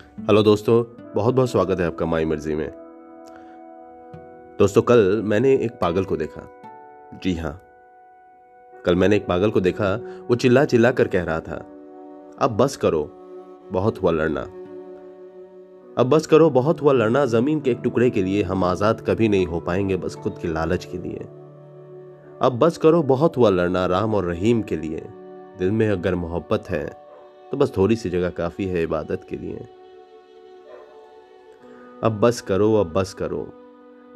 Hello दोस्तों, बहुत बहुत स्वागत है आपका माई मर्ज़ी में। दोस्तों, कल मैंने एक पागल को देखा। जी हाँ कल मैंने एक पागल को देखा, वो चिल्ला चिल्ला कर कह रहा था, अब बस करो, बहुत हुआ लड़ना। अब बस करो, बहुत हुआ लड़ना, ज़मीन के एक टुकड़े के लिए हम आज़ाद कभी नहीं हो पाएँगे, बस खुद की लालच के लिए। अब बस करो, बहुत हुआ लड़ना, राम और रहीम के लिए। दिल में अगर मोहब्बत है तो बस थोड़ी सी जगह काफ़ी है इबादत के लिए। अब बस करो, अब बस करो।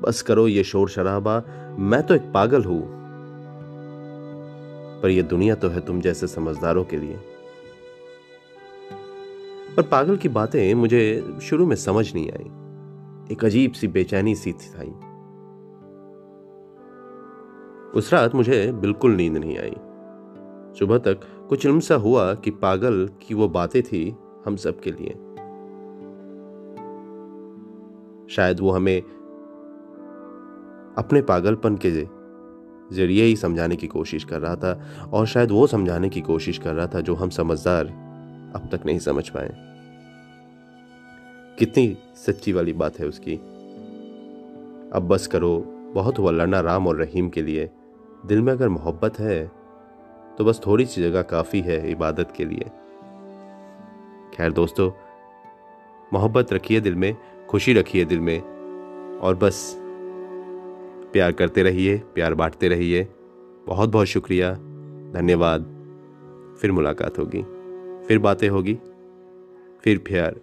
बस करो ये शोर शराबा, मैं तो एक पागल हूँ। पर यह दुनिया तो है तुम जैसे समझदारों के लिए। पर पागल की बातें मुझे शुरू में समझ नहीं आई। एक अजीब सी बेचैनी सी थी। उस रात मुझे बिल्कुल नींद नहीं आई। सुबह तक कुछ इल्म सा हुआ कि पागल की वो बातें थी हम सब के लिए। शायद वो हमें अपने पागलपन के ज़रिए ही समझाने की कोशिश कर रहा था, और शायद वो समझाने की कोशिश कर रहा था जो हम समझदार अब तक नहीं समझ पाए। कितनी सच्ची वाली बात है उसकी। अब बस करो, बहुत हुआ लड़ना राम और रहीम के लिए। दिल में अगर मोहब्बत है तो बस थोड़ी सी जगह काफ़ी है इबादत के लिए। खैर दोस्तों, मोहब्बत रखिए दिल में खुशी रखिए दिल में और बस। प्यार करते रहिए, प्यार बांटते रहिए। बहुत बहुत शुक्रिया। धन्यवाद। फिर मुलाकात होगी। फिर बातें होगी। फिर प्यार।